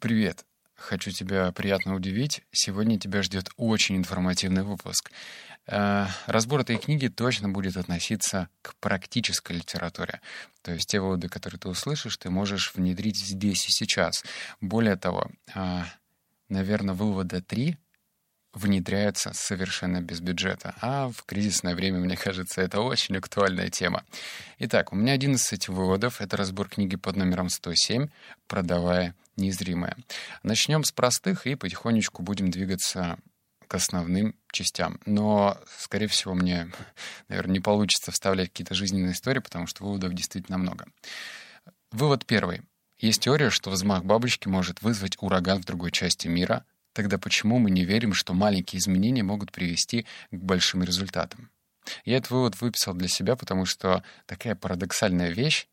Привет! Хочу тебя приятно удивить. Сегодня тебя ждет очень информативный выпуск. Э, разбор этой книги точно будет относиться к практической литературе. То есть те выводы, которые ты услышишь, ты можешь внедрить здесь и сейчас. Более того, э, наверное, вывода три внедряются совершенно без бюджета. А в кризисное время, мне кажется, это очень актуальная тема. Итак, у меня 11 выводов. Это разбор книги под номером 107 «Продавая незримое». Начнем с простых и потихонечку будем двигаться к основным частям. Но, скорее всего, мне, наверное, не получится вставлять какие-то жизненные истории, потому что выводов действительно много. Вывод первый. Есть теория, что взмах бабочки может вызвать ураган в другой части мира — Тогда почему мы не верим, что маленькие изменения могут привести к большим результатам? Я этот вывод выписал для себя, потому что такая парадоксальная вещь,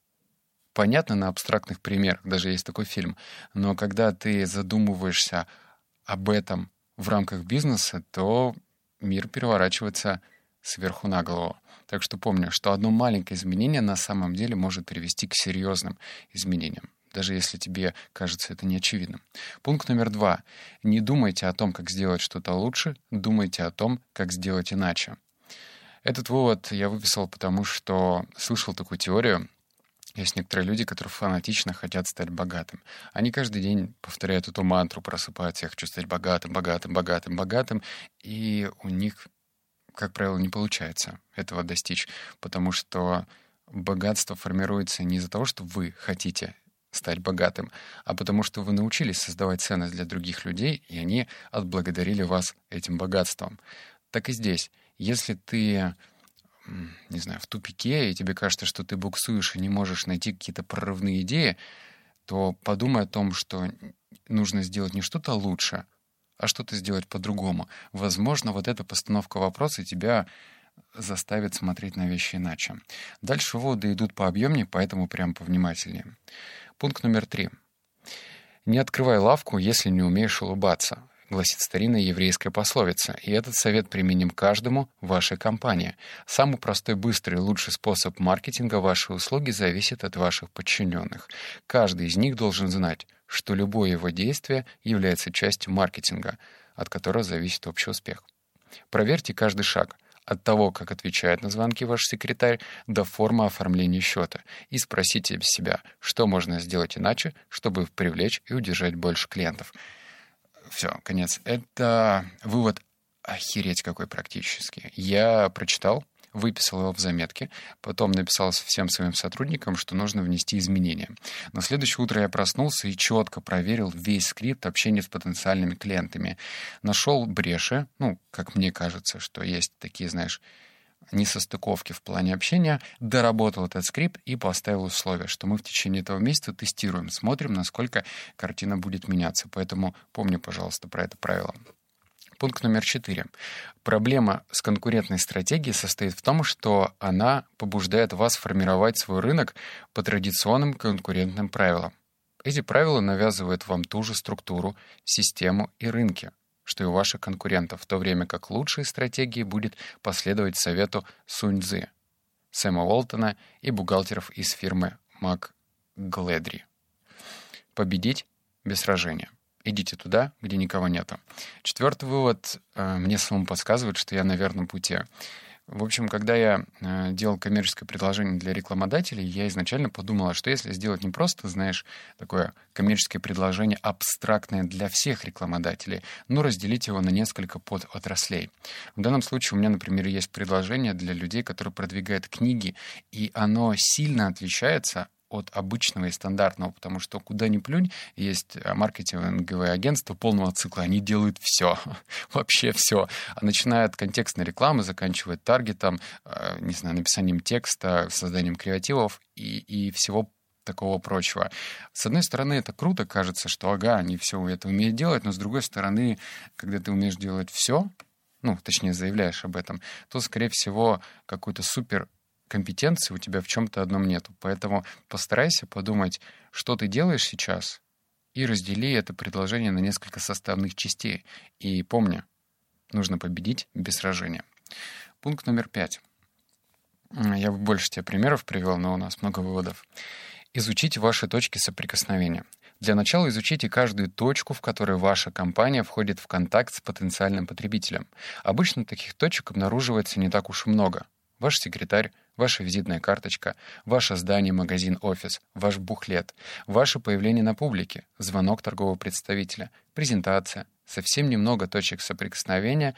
понятна на абстрактных примерах, даже есть такой фильм, но когда ты задумываешься об этом в рамках бизнеса, то мир переворачивается сверху на голову. Так что помню, что одно маленькое изменение на самом деле может привести к серьезным изменениям даже если тебе кажется это неочевидным. Пункт номер два. Не думайте о том, как сделать что-то лучше, думайте о том, как сделать иначе. Этот вывод я выписал потому, что слышал такую теорию. Есть некоторые люди, которые фанатично хотят стать богатым. Они каждый день повторяют эту мантру, просыпаются, я хочу стать богатым, богатым, богатым, богатым, и у них, как правило, не получается этого достичь, потому что богатство формируется не из-за того, что вы хотите стать богатым, а потому что вы научились создавать ценность для других людей, и они отблагодарили вас этим богатством. Так и здесь. Если ты не знаю, в тупике, и тебе кажется, что ты буксуешь и не можешь найти какие-то прорывные идеи, то подумай о том, что нужно сделать не что-то лучше, а что-то сделать по-другому. Возможно, вот эта постановка вопроса тебя заставит смотреть на вещи иначе. Дальше выводы идут по объемнее, поэтому прям повнимательнее. Пункт номер три. «Не открывай лавку, если не умеешь улыбаться», гласит старинная еврейская пословица, и этот совет применим каждому в вашей компании. Самый простой, быстрый и лучший способ маркетинга вашей услуги зависит от ваших подчиненных. Каждый из них должен знать, что любое его действие является частью маркетинга, от которого зависит общий успех. Проверьте каждый шаг — от того, как отвечает на звонки ваш секретарь, до формы оформления счета. И спросите себя, что можно сделать иначе, чтобы привлечь и удержать больше клиентов. Все, конец. Это вывод охереть какой практически. Я прочитал, выписал его в заметке, потом написал всем своим сотрудникам, что нужно внести изменения. На следующее утро я проснулся и четко проверил весь скрипт общения с потенциальными клиентами. Нашел бреши, ну, как мне кажется, что есть такие, знаешь, несостыковки в плане общения, доработал этот скрипт и поставил условие, что мы в течение этого месяца тестируем, смотрим, насколько картина будет меняться. Поэтому помни, пожалуйста, про это правило. Пункт номер четыре. Проблема с конкурентной стратегией состоит в том, что она побуждает вас формировать свой рынок по традиционным конкурентным правилам. Эти правила навязывают вам ту же структуру, систему и рынки, что и у ваших конкурентов, в то время как лучшей стратегией будет последовать совету Сунь-Дзы, Сэма Уолтона и бухгалтеров из фирмы МакГледри. Победить без сражения. Идите туда, где никого нету. Четвертый вывод э, мне самому подсказывает, что я на верном пути. В общем, когда я э, делал коммерческое предложение для рекламодателей, я изначально подумал, а что если сделать не просто, знаешь, такое коммерческое предложение абстрактное для всех рекламодателей, но разделить его на несколько подотраслей. В данном случае у меня, например, есть предложение для людей, которые продвигают книги, и оно сильно отличается от обычного и стандартного, потому что куда ни плюнь, есть э, маркетинговые агентства полного цикла, они делают все, вообще все, а начиная от контекстной рекламы, заканчивая таргетом, э, не знаю, написанием текста, созданием креативов и, и всего такого прочего. С одной стороны, это круто, кажется, что ага, они все это умеют делать, но с другой стороны, когда ты умеешь делать все, ну, точнее, заявляешь об этом, то, скорее всего, какой-то супер компетенции у тебя в чем-то одном нету. Поэтому постарайся подумать, что ты делаешь сейчас, и раздели это предложение на несколько составных частей. И помни, нужно победить без сражения. Пункт номер пять. Я больше тебе примеров привел, но у нас много выводов. Изучите ваши точки соприкосновения. Для начала изучите каждую точку, в которой ваша компания входит в контакт с потенциальным потребителем. Обычно таких точек обнаруживается не так уж много. Ваш секретарь, ваша визитная карточка, ваше здание, магазин, офис, ваш буклет, ваше появление на публике, звонок торгового представителя, презентация, совсем немного точек соприкосновения,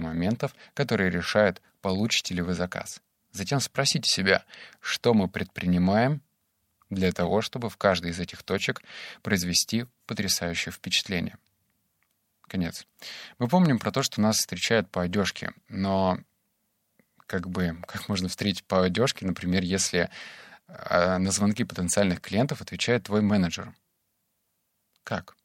моментов, которые решают, получите ли вы заказ. Затем спросите себя, что мы предпринимаем для того, чтобы в каждой из этих точек произвести потрясающее впечатление. Конец. Мы помним про то, что нас встречают по одежке, но как бы, как можно встретить по одежке, например, если а, на звонки потенциальных клиентов отвечает твой менеджер. Как?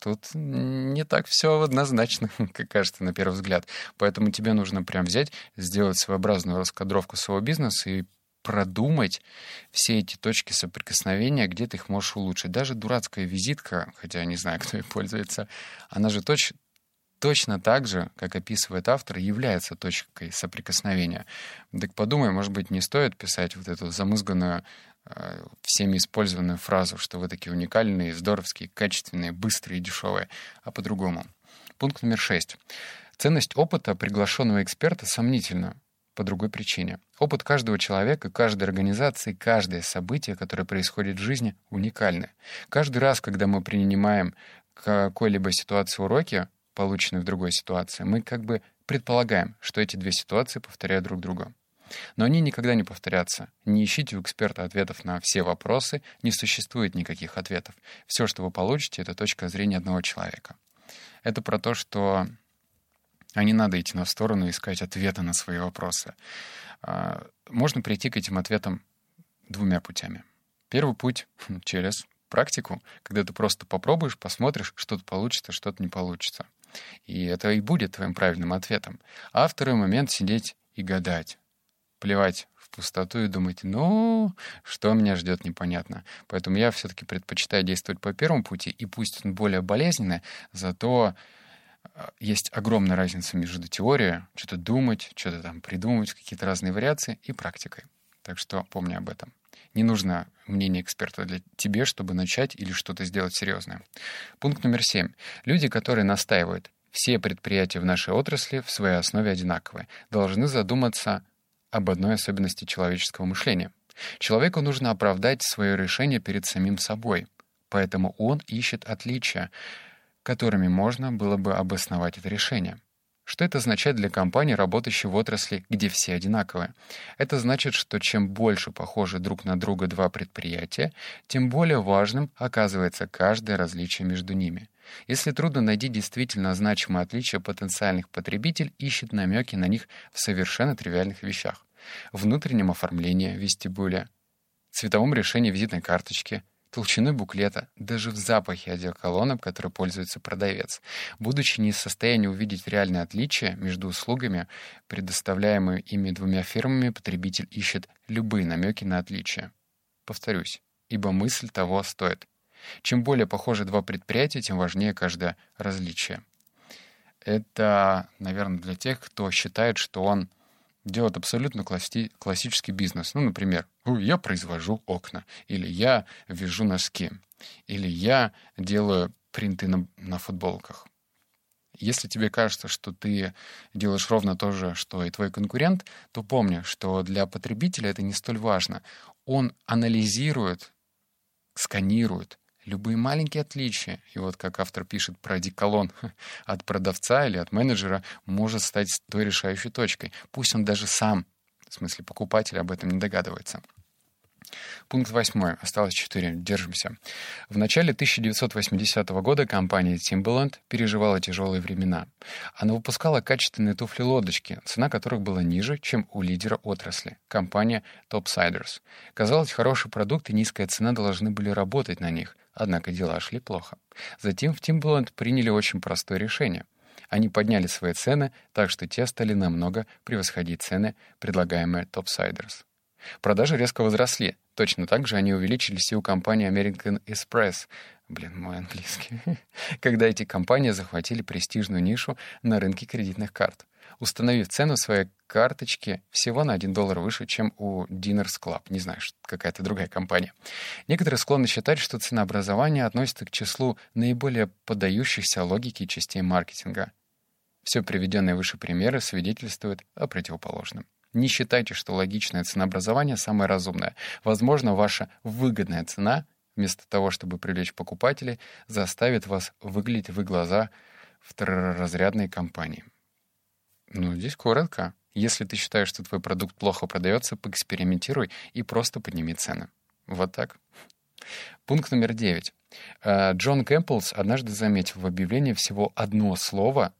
Тут не так все однозначно, как кажется на первый взгляд. Поэтому тебе нужно прям взять, сделать своеобразную раскадровку своего бизнеса и продумать все эти точки соприкосновения, где ты их можешь улучшить. Даже дурацкая визитка, хотя я не знаю, кто ей пользуется, она же точ, точно так же, как описывает автор, является точкой соприкосновения. Так подумай, может быть, не стоит писать вот эту замызганную э, всеми использованную фразу, что вы такие уникальные, здоровские, качественные, быстрые дешевые, а по-другому. Пункт номер шесть. Ценность опыта приглашенного эксперта сомнительна по другой причине. Опыт каждого человека, каждой организации, каждое событие, которое происходит в жизни, уникальны. Каждый раз, когда мы принимаем какой-либо ситуации уроки, полученные в другой ситуации, мы как бы предполагаем, что эти две ситуации повторяют друг друга. Но они никогда не повторятся. Не ищите у эксперта ответов на все вопросы, не существует никаких ответов. Все, что вы получите, это точка зрения одного человека. Это про то, что а не надо идти на сторону и искать ответы на свои вопросы. А, можно прийти к этим ответам двумя путями. Первый путь — через практику, когда ты просто попробуешь, посмотришь, что-то получится, что-то не получится. И это и будет твоим правильным ответом. А второй момент — сидеть и гадать. Плевать в пустоту и думать, ну, что меня ждет, непонятно. Поэтому я все-таки предпочитаю действовать по первому пути, и пусть он более болезненный, зато а, есть огромная разница между теорией, что-то думать, что-то там придумывать, какие-то разные вариации, и практикой. Так что помни об этом. Не нужно мнение эксперта для тебе, чтобы начать или что-то сделать серьезное. Пункт номер семь. Люди, которые настаивают, все предприятия в нашей отрасли в своей основе одинаковые, должны задуматься об одной особенности человеческого мышления. Человеку нужно оправдать свое решение перед самим собой, поэтому он ищет отличия, которыми можно было бы обосновать это решение. Что это означает для компании, работающей в отрасли, где все одинаковые? Это значит, что чем больше похожи друг на друга два предприятия, тем более важным оказывается каждое различие между ними. Если трудно найти действительно значимые отличия, потенциальных потребитель ищет намеки на них в совершенно тривиальных вещах. Внутреннем оформлении вестибюля, цветовом решении визитной карточки — толщиной буклета, даже в запахе одеколона, который пользуется продавец. Будучи не в состоянии увидеть реальное отличие между услугами, предоставляемыми ими двумя фирмами, потребитель ищет любые намеки на отличие. Повторюсь, ибо мысль того стоит. Чем более похожи два предприятия, тем важнее каждое различие. Это, наверное, для тех, кто считает, что он делать абсолютно класси- классический бизнес. Ну, например, я произвожу окна, или я вяжу носки, или я делаю принты на, на футболках. Если тебе кажется, что ты делаешь ровно то же, что и твой конкурент, то помни, что для потребителя это не столь важно. Он анализирует, сканирует любые маленькие отличия. И вот как автор пишет про деколон от продавца или от менеджера, может стать той решающей точкой. Пусть он даже сам, в смысле покупатель, об этом не догадывается. Пункт восьмой. Осталось четыре. Держимся. В начале 1980 года компания Timberland переживала тяжелые времена. Она выпускала качественные туфли-лодочки, цена которых была ниже, чем у лидера отрасли — компания Topsiders. Казалось, хороший продукт и низкая цена должны были работать на них, однако дела шли плохо. Затем в Timberland приняли очень простое решение. Они подняли свои цены так, что те стали намного превосходить цены, предлагаемые Topsiders. Продажи резко возросли. Точно так же они увеличились и у компании American Express, Блин, мой английский. Когда эти компании захватили престижную нишу на рынке кредитных карт, установив цену своей карточки всего на 1 доллар выше, чем у Diners Club. Не знаю, какая-то другая компания. Некоторые склонны считать, что ценообразование относится к числу наиболее поддающихся логике частей маркетинга. Все приведенные выше примеры свидетельствуют о противоположном. Не считайте, что логичное ценообразование самое разумное. Возможно, ваша выгодная цена, вместо того, чтобы привлечь покупателей, заставит вас выглядеть в глазах второразрядной компании. Ну, здесь коротко. Если ты считаешь, что твой продукт плохо продается, поэкспериментируй и просто подними цены. Вот так. Пункт номер девять. Э, Джон Кэмпбеллс однажды заметил в объявлении всего одно слово,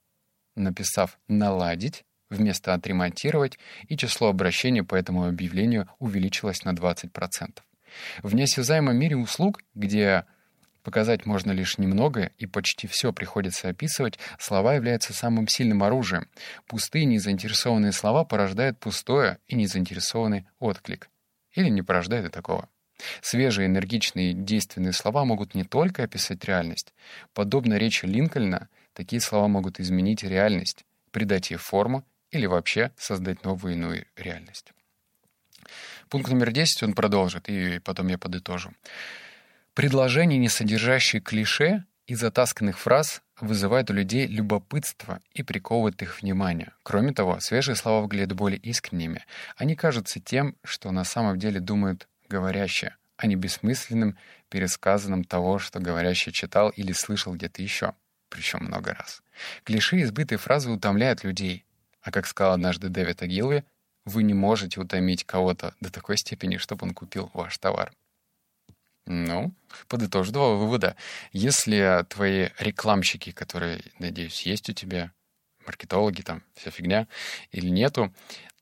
написав «наладить», вместо «отремонтировать», и число обращений по этому объявлению увеличилось на 20%. В неосязаемом мире услуг, где показать можно лишь немного, и почти все приходится описывать, слова являются самым сильным оружием. Пустые незаинтересованные слова порождают пустое и незаинтересованный отклик. Или не порождают и такого. Свежие, энергичные, действенные слова могут не только описать реальность. Подобно речи Линкольна, такие слова могут изменить реальность, придать ей форму или вообще создать новую иную реальность. Пункт номер 10 он продолжит, и потом я подытожу. Предложения, не содержащие клише и затасканных фраз, вызывают у людей любопытство и приковывают их внимание. Кроме того, свежие слова выглядят более искренними. Они кажутся тем, что на самом деле думают говорящие, а не бессмысленным пересказанным того, что говорящий читал или слышал где-то еще, причем много раз. Клише и избытые фразы утомляют людей, а как сказал однажды Дэвид Агилви, вы не можете утомить кого-то до такой степени, чтобы он купил ваш товар. Ну, подытожу два вывода. Если твои рекламщики, которые, надеюсь, есть у тебя, маркетологи, там, вся фигня, или нету,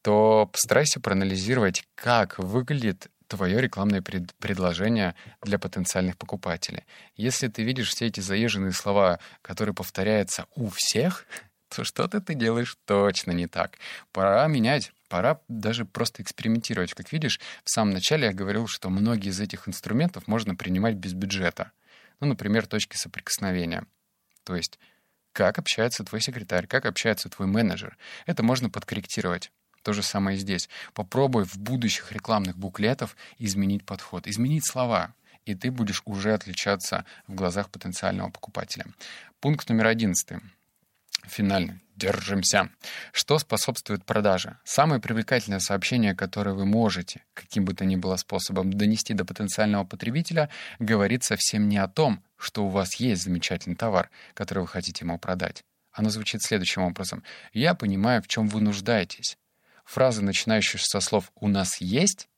то постарайся проанализировать, как выглядит твое рекламное пред предложение для потенциальных покупателей. Если ты видишь все эти заезженные слова, которые повторяются у всех, то что-то ты делаешь точно не так. Пора менять, пора даже просто экспериментировать. Как видишь, в самом начале я говорил, что многие из этих инструментов можно принимать без бюджета. Ну, например, точки соприкосновения. То есть, как общается твой секретарь, как общается твой менеджер. Это можно подкорректировать. То же самое и здесь. Попробуй в будущих рекламных буклетах изменить подход, изменить слова, и ты будешь уже отличаться в глазах потенциального покупателя. Пункт номер одиннадцатый. Финальный. Держимся. Что способствует продаже? Самое привлекательное сообщение, которое вы можете, каким бы то ни было способом, донести до потенциального потребителя, говорит совсем не о том, что у вас есть замечательный товар, который вы хотите ему продать. Оно звучит следующим образом. «Я понимаю, в чем вы нуждаетесь». Фраза, начинающая со слов «у нас есть»,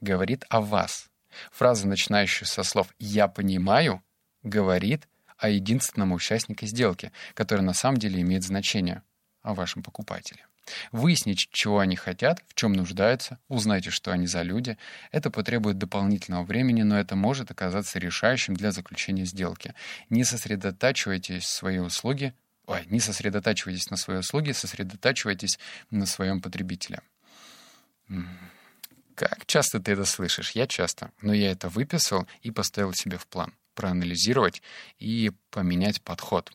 говорит о вас. Фраза, начинающая со слов «я понимаю», говорит о единственном участнике сделки, который на самом деле имеет значение о вашем покупателе. Выяснить, чего они хотят, в чем нуждаются, узнайте, что они за люди. Это потребует дополнительного времени, но это может оказаться решающим для заключения сделки. Не сосредотачивайтесь в свои услуги, ой, не сосредотачивайтесь на свои услуги, сосредотачивайтесь на своем потребителе. Как часто ты это слышишь? Я часто, но я это выписал и поставил себе в план проанализировать и поменять подход.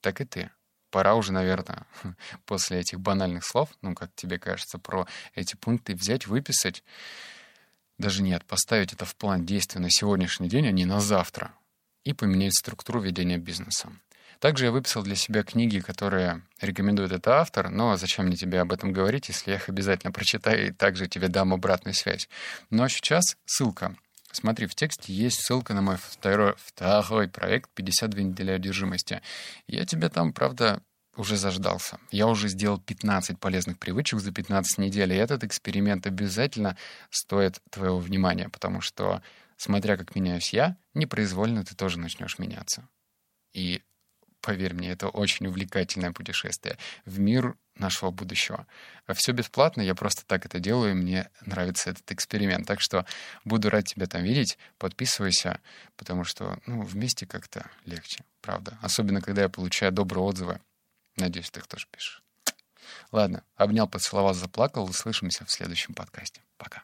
Так и ты. Пора уже, наверное, после этих банальных слов, ну, как тебе кажется, про эти пункты взять, выписать, даже нет, поставить это в план действия на сегодняшний день, а не на завтра, и поменять структуру ведения бизнеса. Также я выписал для себя книги, которые рекомендует этот автор, но зачем мне тебе об этом говорить, если я их обязательно прочитаю и также тебе дам обратную связь. Ну а сейчас ссылка Смотри, в тексте есть ссылка на мой второй, второй проект «52 недели одержимости». Я тебя там, правда, уже заждался. Я уже сделал 15 полезных привычек за 15 недель, и этот эксперимент обязательно стоит твоего внимания, потому что, смотря как меняюсь я, непроизвольно ты тоже начнешь меняться. И Поверь мне, это очень увлекательное путешествие в мир нашего будущего. Все бесплатно, я просто так это делаю, и мне нравится этот эксперимент. Так что буду рад тебя там видеть, подписывайся, потому что ну, вместе как-то легче, правда. Особенно, когда я получаю добрые отзывы. Надеюсь, ты их тоже пишешь. Ладно, обнял, поцеловал, заплакал. Услышимся в следующем подкасте. Пока.